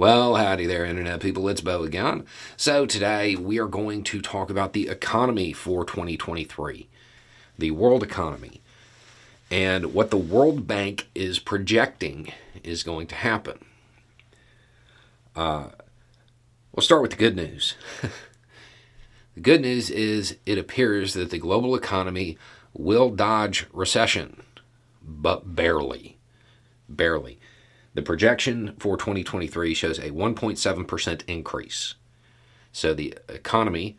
Well, howdy there, Internet people. It's Beau again. So, today we are going to talk about the economy for 2023, the world economy, and what the World Bank is projecting is going to happen. Uh, we'll start with the good news. the good news is it appears that the global economy will dodge recession, but barely. Barely. The projection for 2023 shows a 1.7% increase. So the economy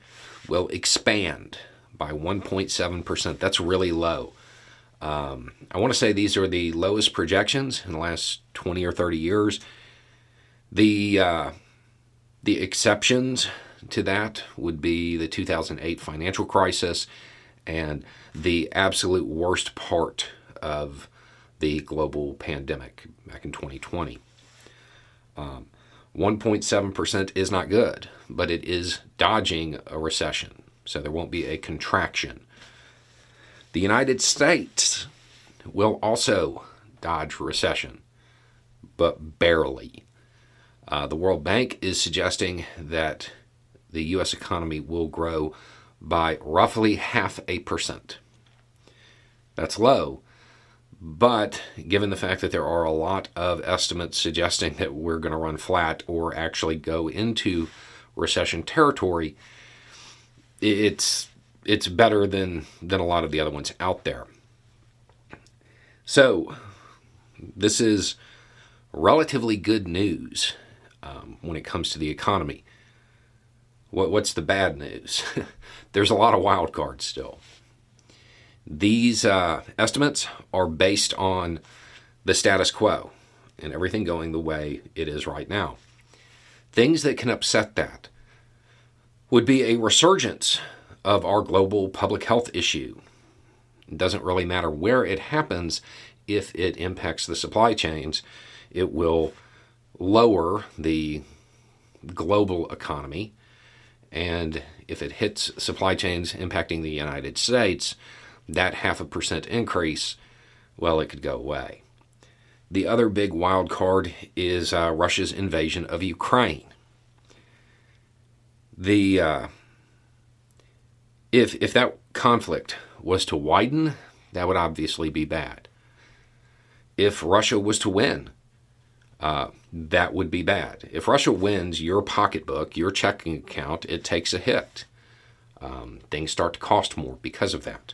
will expand by 1.7%. That's really low. Um, I want to say these are the lowest projections in the last 20 or 30 years. The uh, the exceptions to that would be the 2008 financial crisis and the absolute worst part of the global pandemic back in 2020. Um, 1.7% is not good, but it is dodging a recession, so there won't be a contraction. The United States will also dodge recession, but barely. Uh, the World Bank is suggesting that the U.S. economy will grow by roughly half a percent. That's low, but given the fact that there are a lot of estimates suggesting that we're going to run flat or actually go into recession territory, it's it's better than than a lot of the other ones out there. So, this is relatively good news um, when it comes to the economy. What, what's the bad news? There's a lot of wild cards still. These uh, estimates are based on the status quo and everything going the way it is right now. Things that can upset that would be a resurgence of our global public health issue. It doesn't really matter where it happens if it impacts the supply chains, it will lower the global economy. And if it hits supply chains impacting the United States, that half a percent increase, well, it could go away. The other big wild card is uh, Russia's invasion of Ukraine. The uh, if if that conflict was to widen, that would obviously be bad. If Russia was to win, uh, that would be bad. If Russia wins your pocketbook, your checking account, it takes a hit. Um, things start to cost more because of that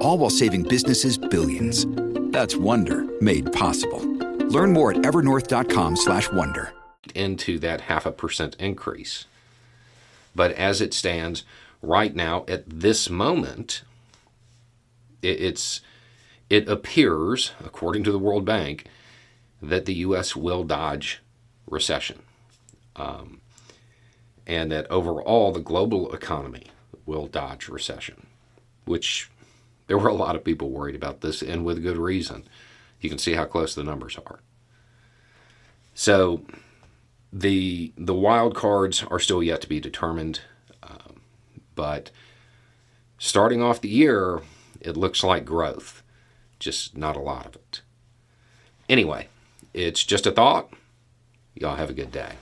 all while saving businesses billions. That's Wonder made possible. Learn more at evernorth.com/wonder. Into that half a percent increase. But as it stands right now at this moment, it's it appears, according to the World Bank, that the U.S. will dodge recession, um, and that overall the global economy will dodge recession, which there were a lot of people worried about this, and with good reason. You can see how close the numbers are. So the the wild cards are still yet to be determined, um, but starting off the year, it looks like growth, just not a lot of it. Anyway, it's just a thought. Y'all have a good day.